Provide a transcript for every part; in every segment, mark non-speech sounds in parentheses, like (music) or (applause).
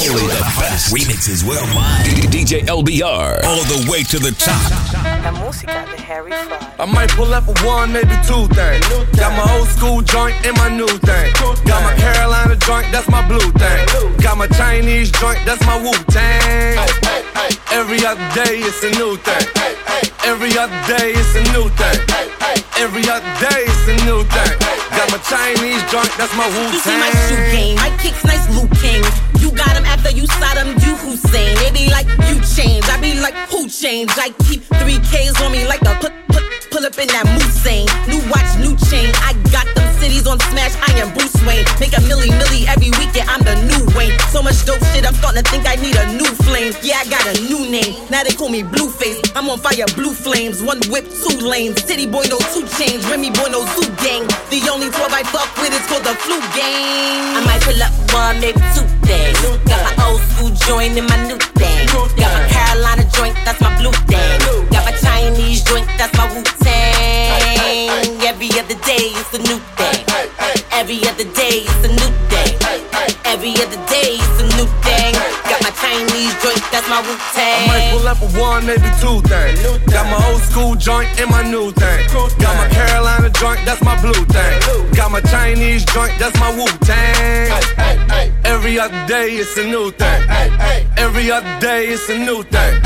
Only the best remixes worldwide. DJ LBR, all the way to the top. La música de Harry Fraud. I might pull up a one, maybe two things. Got my old school joint and my new thing. Got my Carolina joint, that's my blue thing. Got my Chinese joint, that's my Wu Tang. Every other day it's a new thing. Every other day it's a new thing. Every other day it's a new thing. Got my Chinese joint, that's my Wu You see my shoe game, my kicks nice Luke King. You got him after you shot him, you Hussein. They be like, you change. I be like, who changed? I keep three Ks on me like a put, put, pull up in that Mulsanne. New watch, new chain. I got them cities on smash, I am Bruce Wayne. Make a milli milli every weekend, I'm the new Wayne. So much dope shit, I'm starting to think I need a new flame. Yeah, I got a new name. Now they call me Blueface. I'm on fire, blue flames. One whip, two lanes. City boy, no two chains. Remy boy, no zoo gang. The only 12 I fuck with is called the flu gang. I might pull up one, maybe two things. Got my old school joint and my new thing. Got my Carolina joint, that's my blue thing. Got my Chinese joint, that's my Wu Tang. Every other day it's a new thing. Every other day it's a new thing. Every other day it's a new thing. Got my Chinese joint, that's my Wu Tang. I might pull up a one, maybe two things. Got my old school joint and my new thing. Got my Carolina joint, that's my blue thing. Got my Chinese joint, that's my Wu Tang. Every other day it's a new thing. Every other day it's a new thing.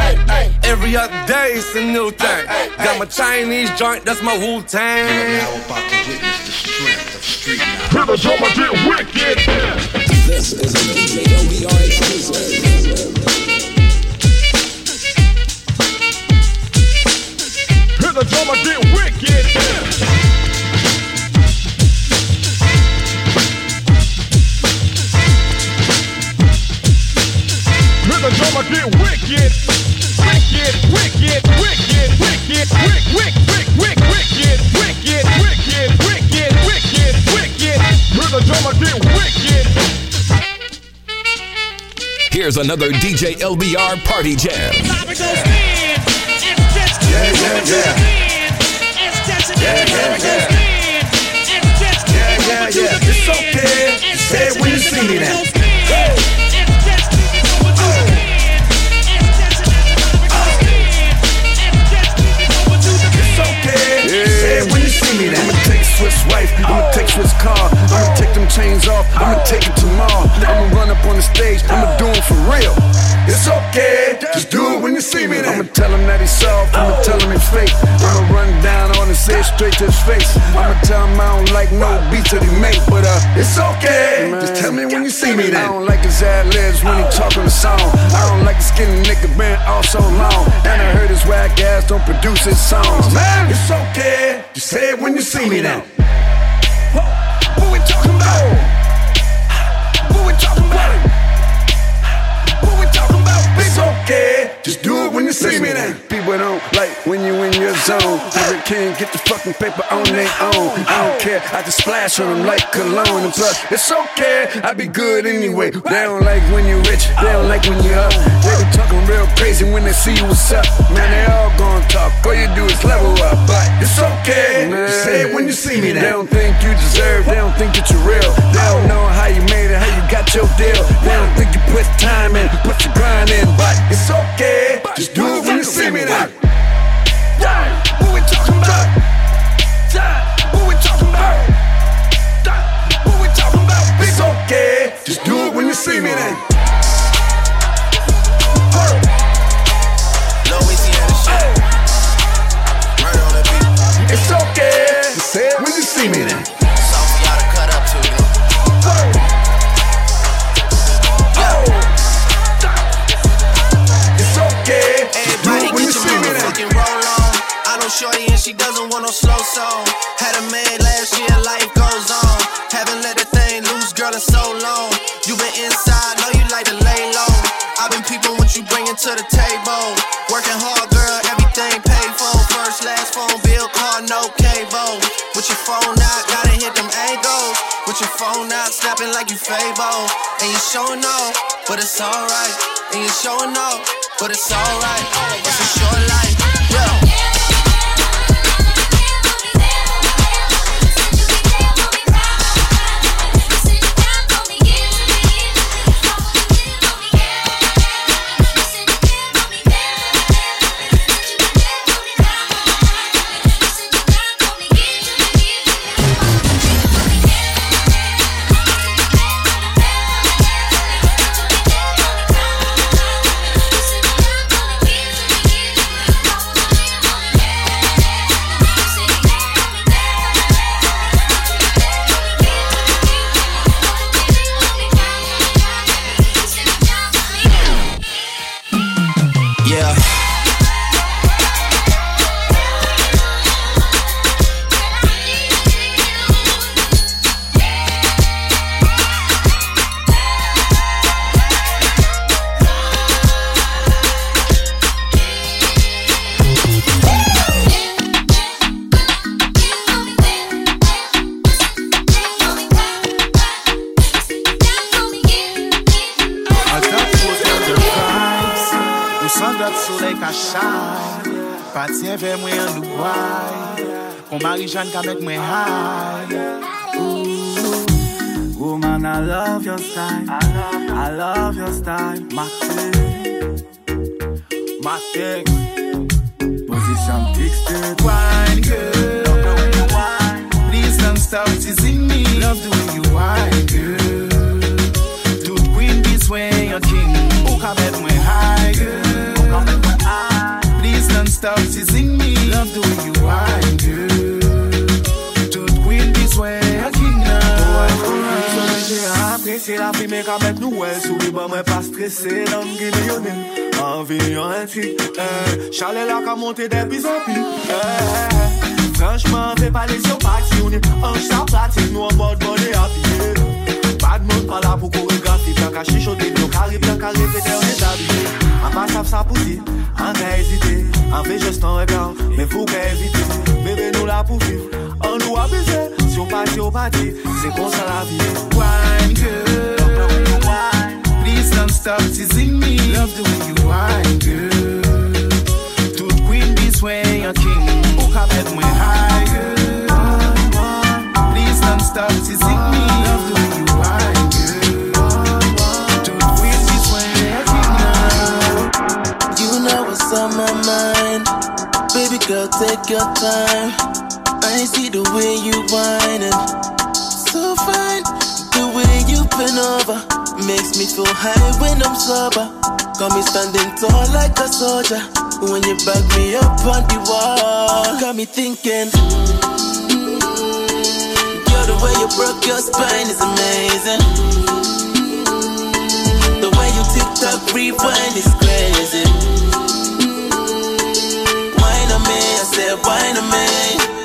Every other day it's a new thing. Got my Chinese joint, that's my Wu Tang. now about to witness the strength of street knowledge. Rivers on my get wicked. This is a LBR exclusive. Rivers on my get wicked. Here's another DJ LBR party jam. Yeah, yeah, yeah. It's okay. Say it when you see me now. It's okay. Say it when you see me now. I'ma take Swiss wife, I'ma take Swiss car, I'ma take them chains off, I'ma take it tomorrow. I'ma run up on the stage, I'ma do it for real. It's okay. Just do it when you see me Then. I'ma tell him that he's soft, I'ma tell him it's fake. I'ma run down on say it straight to his face. I'ma tell him I don't like no beats that he make, but uh, It's okay. Just tell me when you see me I don't like his ad libs when he talking the song. I don't like the skinny nigga been off so long. And I heard his whack ass don't produce his songs. Man, it's okay. Just say it when you see me now. What we talking about? Just do it when you see me now. People don't like when you in your zone. Every king get the fucking paper on their own. I don't care, I just splash on them like cologne. And plus, it's okay, I be good anyway. They don't like when you rich, they don't like when you up. They be talking real crazy when they see you what's up. Man, they all gonna talk, all you do is level up. But It's okay. Man. Just say it when you see me now. They don't think you deserve, they don't think that you're real. They don't know how you made it, how you got your deal. They don't think you put time in, put your grind in. But It's okay. But it's alright. And you're showing off, but it's alright. It's a short life, yeah. Marijan ka mek mwen high Woman, I love your style. I love your style. Ma thing. Ma thing. Position fixed. Wine girl. Please don't stop teasing me. Love the way you wine girl. To queen this way your king. Ou ka mek mwen high girl. Please don't stop teasing me. Love the way you wine girl se la vi men ka met nou el Soubi ba men pa stresse nan mge meyonel Anvi yon entik eh, Chale la ka monte de bizopi Franchman ve pale syo pati Yon anj sa plati nou an bod bode api Bad moun pala pou koregrafi Plan ka chichote, plan ka rip, plan ka rep Ete yon etabli An pa sap sa pouti, an ka ezite An ve jestan e blan, men fou ka evite Bebe nou la pou viv, an nou abize pour vivre, on nous a baiser, si on partit, on partit, c'est comme ça la vie. Wine Please don't stop teasing me. Love the way you wine girl. To queen this way your king. Ou ka mek mwen high girl. Please don't stop teasing me. Love the way you wine girl. To queen this way your king. You know what's on my mind. Baby girl, take your time. I see the way you whining. So fine. The way you bend over makes me feel high when I'm sober. Got me standing tall like a soldier. When you back me up on the wall, got me thinking. Girl, the way you broke your spine is amazing. The way you tick tock rewind is crazy. Wine on me, I said wine on me.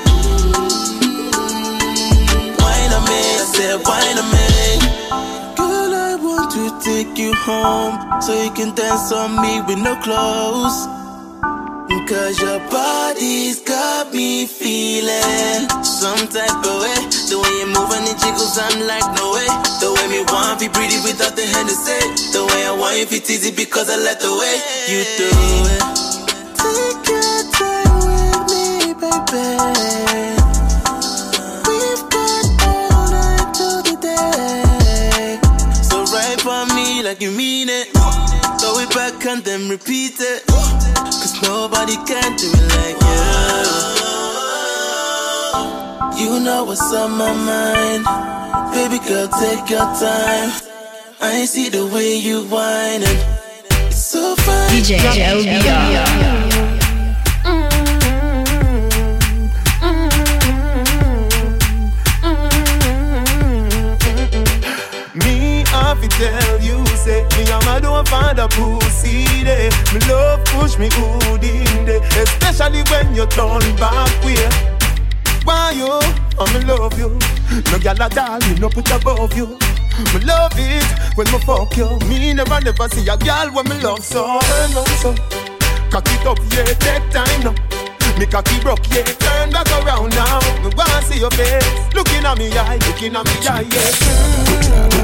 Said wine on me. Girl, I want to take you home so you can dance on me with no clothes. Cause your body's got me feeling some type of way. The way you move and it jiggles, I'm like, no way. The way me want be pretty without the Hennessy. The way I want you fit easy because I like the way you do it. And then repeat it. Cause nobody can do it like you. You know what's on my mind. Baby girl, take your time. I see the way you whining. It's so fine. DJ LBR. Me tell you, say Me and my don't find a pussy there Me love push me hood in there Especially when you turn back way. Why you? Oh, I'm in love you. No gal at all, me no put above you. Me love it when me fuck you. Me never never see a gal when me love so. Turn on so. Cock it up, yeah, take time now me cocky broke, yeah, turn back around now. Me wanna see your face. Looking at me eye, looking at me eye, yeah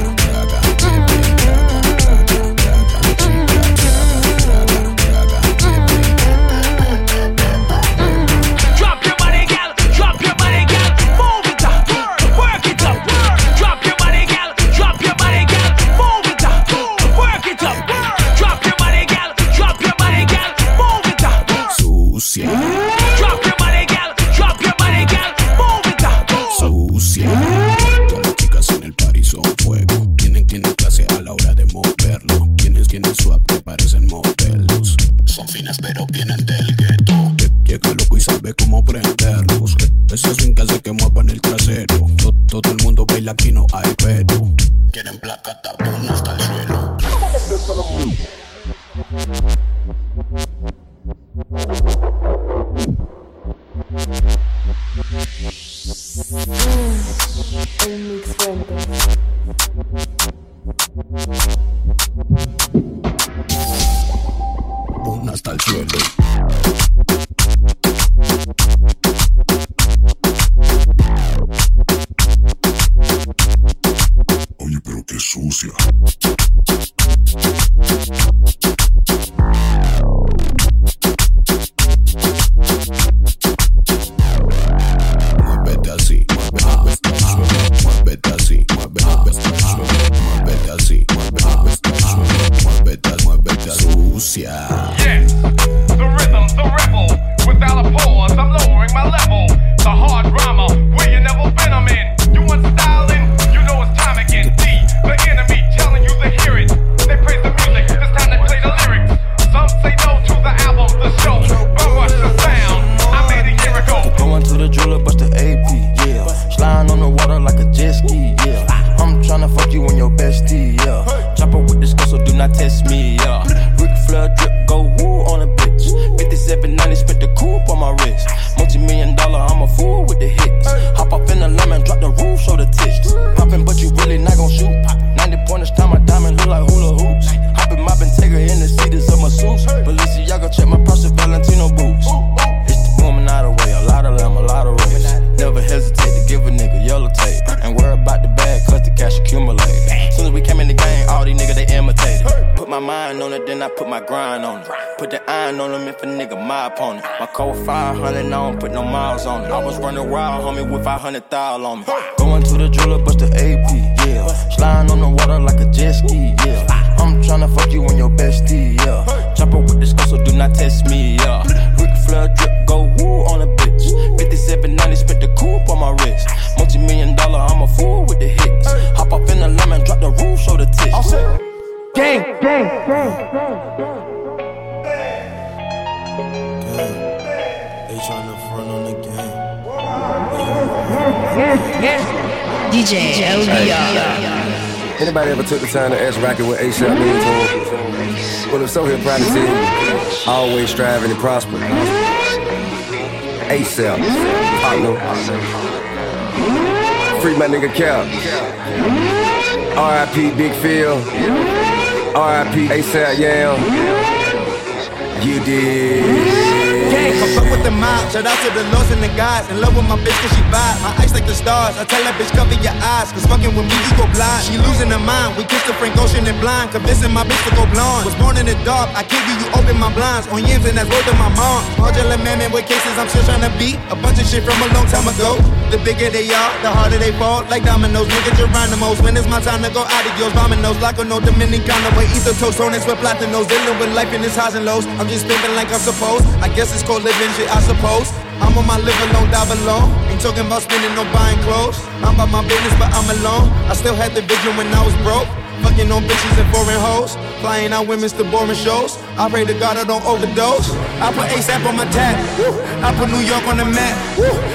Quieren placa, don't put no miles on it. I was running wild, homie, with 500 thou on me. Going to the jeweler, bust the AP, yeah. Sliding on the water like a jet ski, yeah. I'm tryna fuck you and your bestie, yeah. Chopper with this girl, so do not test me, yeah. Ric Flair drip, go woo on a bitch. 5790, spent the coupe on my wrist. Multi million dollar, I'm a fool with the hits. Hop off in the lemon, drop the roof, show the tits. Gang, gang, gang, They tryna front on the game. DJ LBR. Anybody ever took the time to ask Rocky what ASAP means to him? Well, if so, he'll probably say, always striving to prosper. ASAP, partner. Free my nigga Cap. RIP Big Phil. RIP ASAP Yam. You did. Fuck with the mob. Shout out to the lords and the gods. In love with my bitch cause she vibe. My eyes like the stars. I tell that bitch cover your eyes. Cause fucking with me, you go blind. She losing her mind. We kissed the Frank Ocean and blind. Convincing my bitch to go blonde. Was born in the dark. I give you, you open my blinds. On yams and that's word to my mom. Angela man with cases I'm still trying to beat. A bunch of shit from a long time ago. The bigger they are, the harder they fall. Like dominoes, nigga Geronimo's. When it's my time to go adios. Dominoes, like a no Dominicano. Way ether toast, on with platinos. Dealing with life in its highs and lows. I'm just spinning like I'm supposed. I guess it's called living shit, I suppose. I'm on my live alone, die alone. Ain't talking about spending no buying clothes. I'm about my business, but I'm alone. I still had the vision when I was broke. Fucking on bitches and foreign hoes. Flying out women's to boring shows. I pray to God I don't overdose. I put ASAP on my tab. I put New York on the map.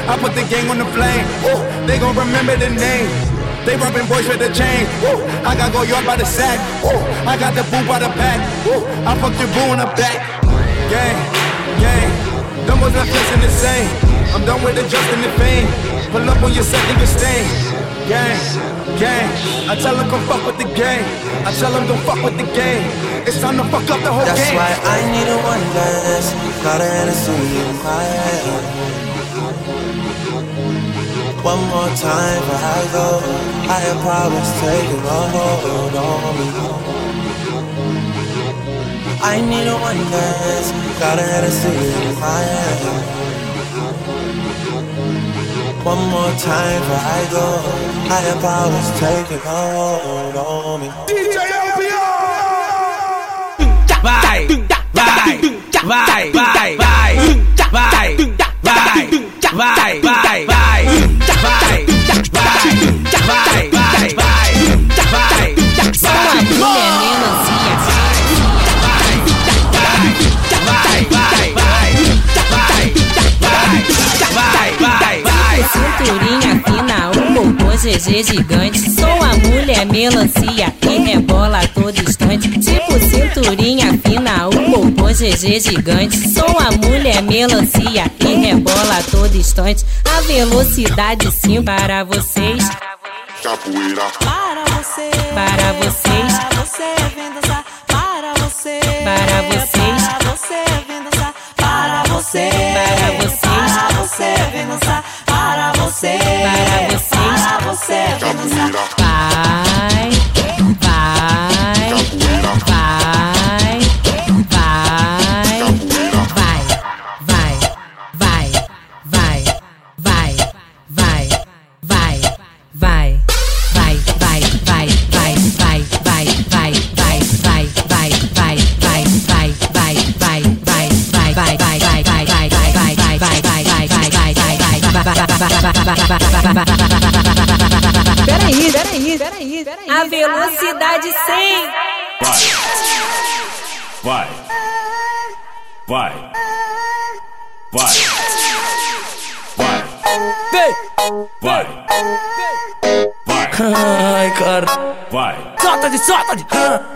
I put the gang on the flame. They gon' remember the name. They robbing boys with the chain. I got go yard by the sack. I got the boo by the pack. I fuck your boo in the back. Gang, gang. Them was not flexing the same. I'm done with the just and the fame. Pull up on your set, nigga stain. Gang, gang. I tell them come fuck with the game. I tell them don't fuck with the game. It's time to fuck up the whole That's game. That's why I need a one dance. Got a Hennessy in my hand. One more time before I go. I Higher powers taking a hold on me. I need a one dance. Got a Hennessy in my hand. One more time before I go. Higher powers taking a hold on me. DJ vai, vai, vai, vai, GG gigante. Sou a mulher melancia e rebola a todo instante. Tipo cinturinha fina, um popô GG gigante. Sou a mulher melancia e rebola a todo instante. A velocidade sim para vocês. Capoeira. Para você. Para vocês. Para você. Para você. Para vocês. Você. Para vocês. Para você vem dançar. Para você. Para vocês. Para você vem dançar. Vai, vai, vai, vai, Vai. Vai. Vai. vem, Vai. Vai. Ai, cara. Vai. Solta de, solta de.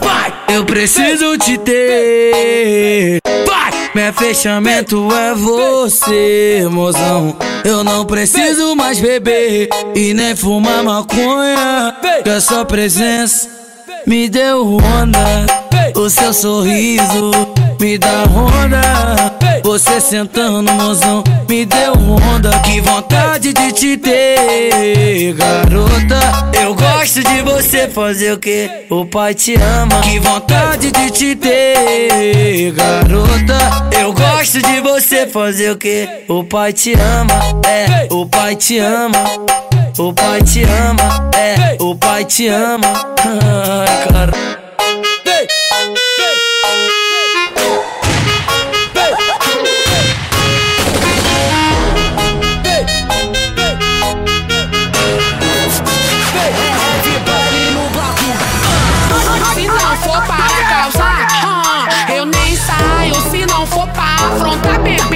Vai. Eu preciso te ter. Vai. Meu fechamento é você, mozão. Eu não preciso mais beber e nem fumar maconha. Que a sua presença me deu onda. O seu sorriso me dá onda. Você sentando, mozão, me deu onda. Que vontade de te ter, garota. Eu gosto de você fazer o que? O pai te ama. Que vontade de te ter, garota. Eu gosto de você fazer o que? O pai te ama, é. O pai te ama. O pai te ama, é. O pai te ama. (laughs) Ai, caramba. I've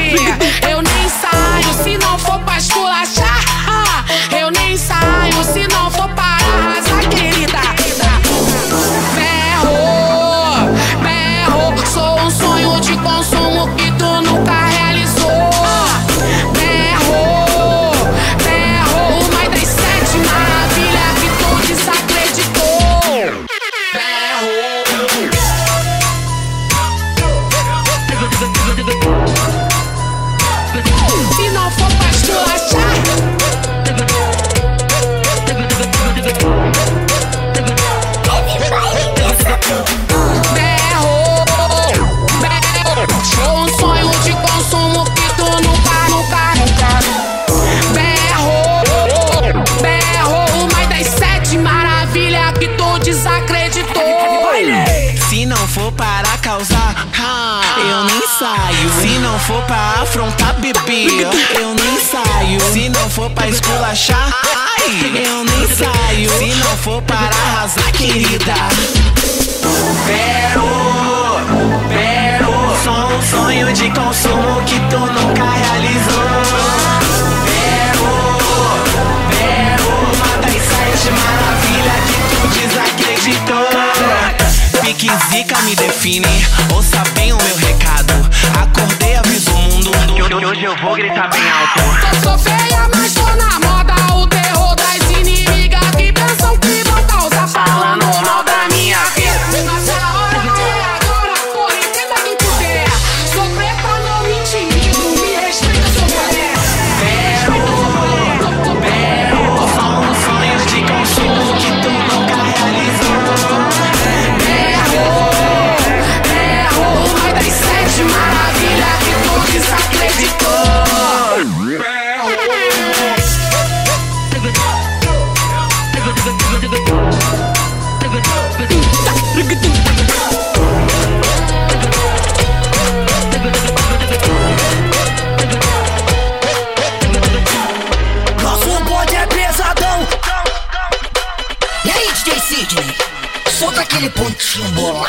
música me define, ouça bem o meu recado. Acordei, aviso o mundo. Que hoje eu vou gritar bem alto. 听过了。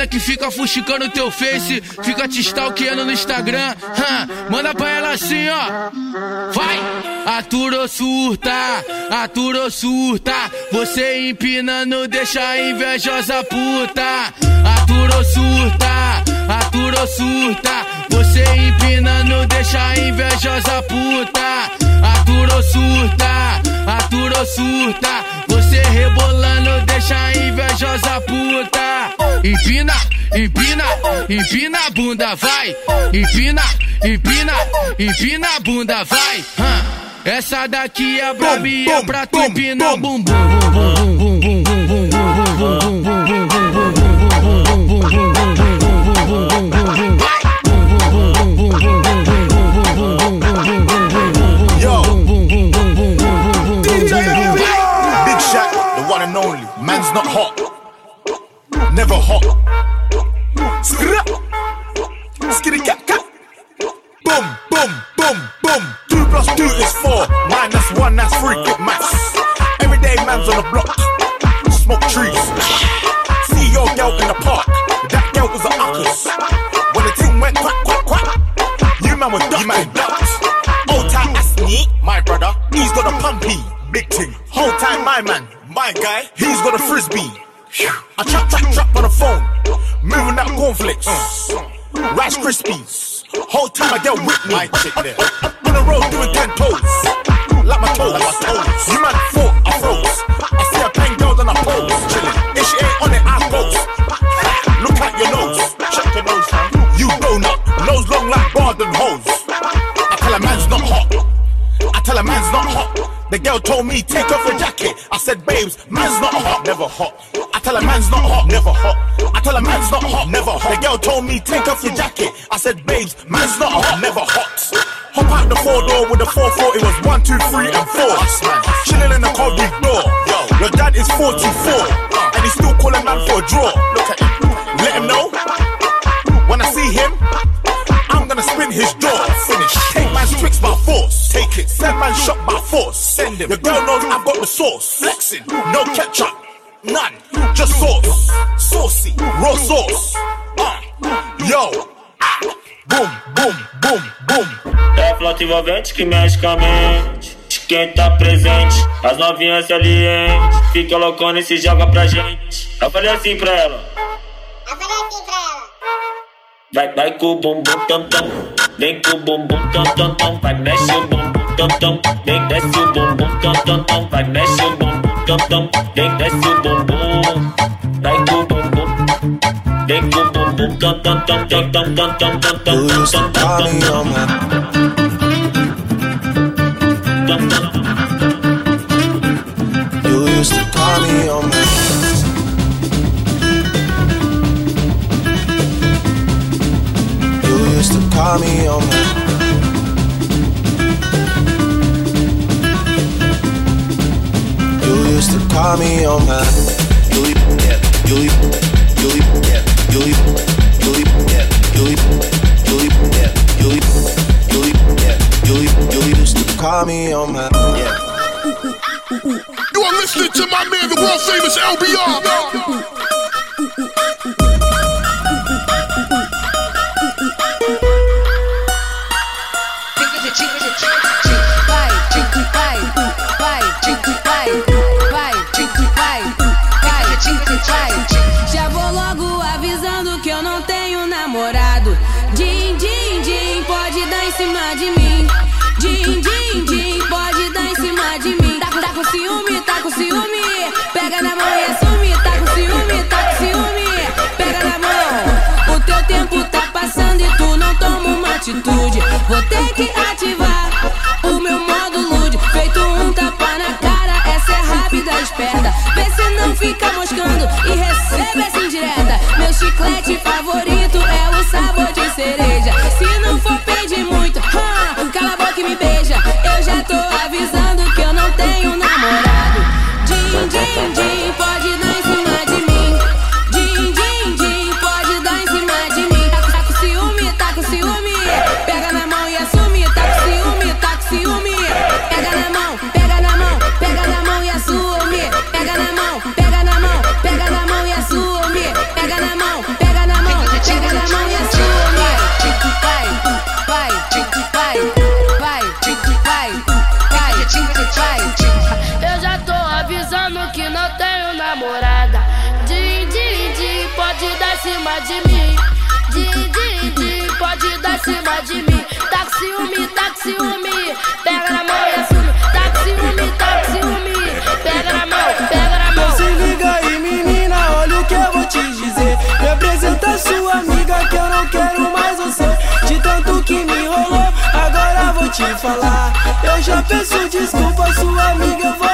Mina que fica fuxicando teu face, fica te stalkeando no Instagram? Manda pra ela assim, ó. Vai! Aturou surta, aturou surta. Você empinando deixa a invejosa puta. Aturou surta, aturou surta. Você empinando deixa a invejosa puta. Aturou surta, aturou surta. Você rebolando deixa a invejosa puta. Empina, empina, empina a bunda, vai. Empina, empina, empina a bunda, vai. Essa daqui é brabia pra tu empinar o bumbum. Man's not hot, never hot. Skra, skitty cat cat. Boom, boom, boom, boom. Two plus two is four. Minus one, that's three. Get maths. Everyday man's on the block. Smoke trees. See your girl in the park. That girl was a uckers. When the thing went quack, quack, quack. You man was ducking. You man ducked. Old time Asni, my brother, he's got a pumpy, big thing. Whole time my man, my guy, he's got a frisbee. I trap, trap, trap on the phone, moving that cornflakes, Rice Krispies. Whole time I get with me. My chick there. On the road doing ten toes, like my toes. Like my toes. You man thought The girl told me take off your jacket. I said, babes, man's not hot, never hot. I tell a man's not hot, never hot. I tell a man's not hot, never hot. The girl told me take off your jacket. I said, babes, man's not hot, never hot. Hop out the four door with the 440, it was one, two, three, and four. Chilling in the cold big door. Yo, your dad is 44, and he's still calling man for a draw. Look at him. Let him know. When I see him, I'm gonna spin his door. Finish. Take man's tricks by force. Take it. Send man shot by force. Send him. The girl knows I've got the sauce. Flexing. No ketchup. None. Just sauce. Saucy. Raw sauce. Uh. Yo. Ah. Boom, boom, boom, boom. É a flauta envolvente que mexe com a mente. De quem tá presente, as novinhas salientes. Fica loucona e se joga pra gente. Eu falei assim pra ela. Vai, vai com o bumbum tam tam, vem com o bumbum tam tam tam, vai mexe o bumbum tam tam, vem desce o bumbum tam tam tam, vai mexe o bumbum tam tam, vem desce o bumbum, vai com o bumbum, vem com o bumbum tam tam tam tam tam tam tam tam tam tam tam call me on my. You used to call me on my. You, yeah, you, you, yeah, you, you, yeah, you, you, yeah, you, you, yeah, you, you used to call me on my. Yeah. You are listening to my man, the world famous LBR. Namorado. Din, din, din, pode dar em cima de mim. Din, din, din, pode dar em cima de mim. Tá, tá com ciúme, tá com ciúme. Pega na mão e assume. Tá com ciúme, tá com ciúme. Pega na mão. O teu tempo tá passando e tu não toma uma atitude. Vou ter que ativar o meu modo lude. Feito um tapa na cara, essa é rápida, esperta. Vê se não fica moscando e recebe essa indireta. Meu chiclete favorito cereja. Se não for pedir muito, cala a boca e me beija. Eu já tô avisando que eu não tenho namorado. Din, din, din, cima de mim. Tá com ciúme, tá com ciúme. Pega na mão e assume. Tá com ciúme, tá com ciúme. Pega na mão, pega na mão. Então se liga aí, menina, olha o que eu vou te dizer. Me apresenta sua amiga que eu não quero mais você. De tanto que me enrolou, agora vou te falar. Eu já peço desculpa, sua amiga, eu vou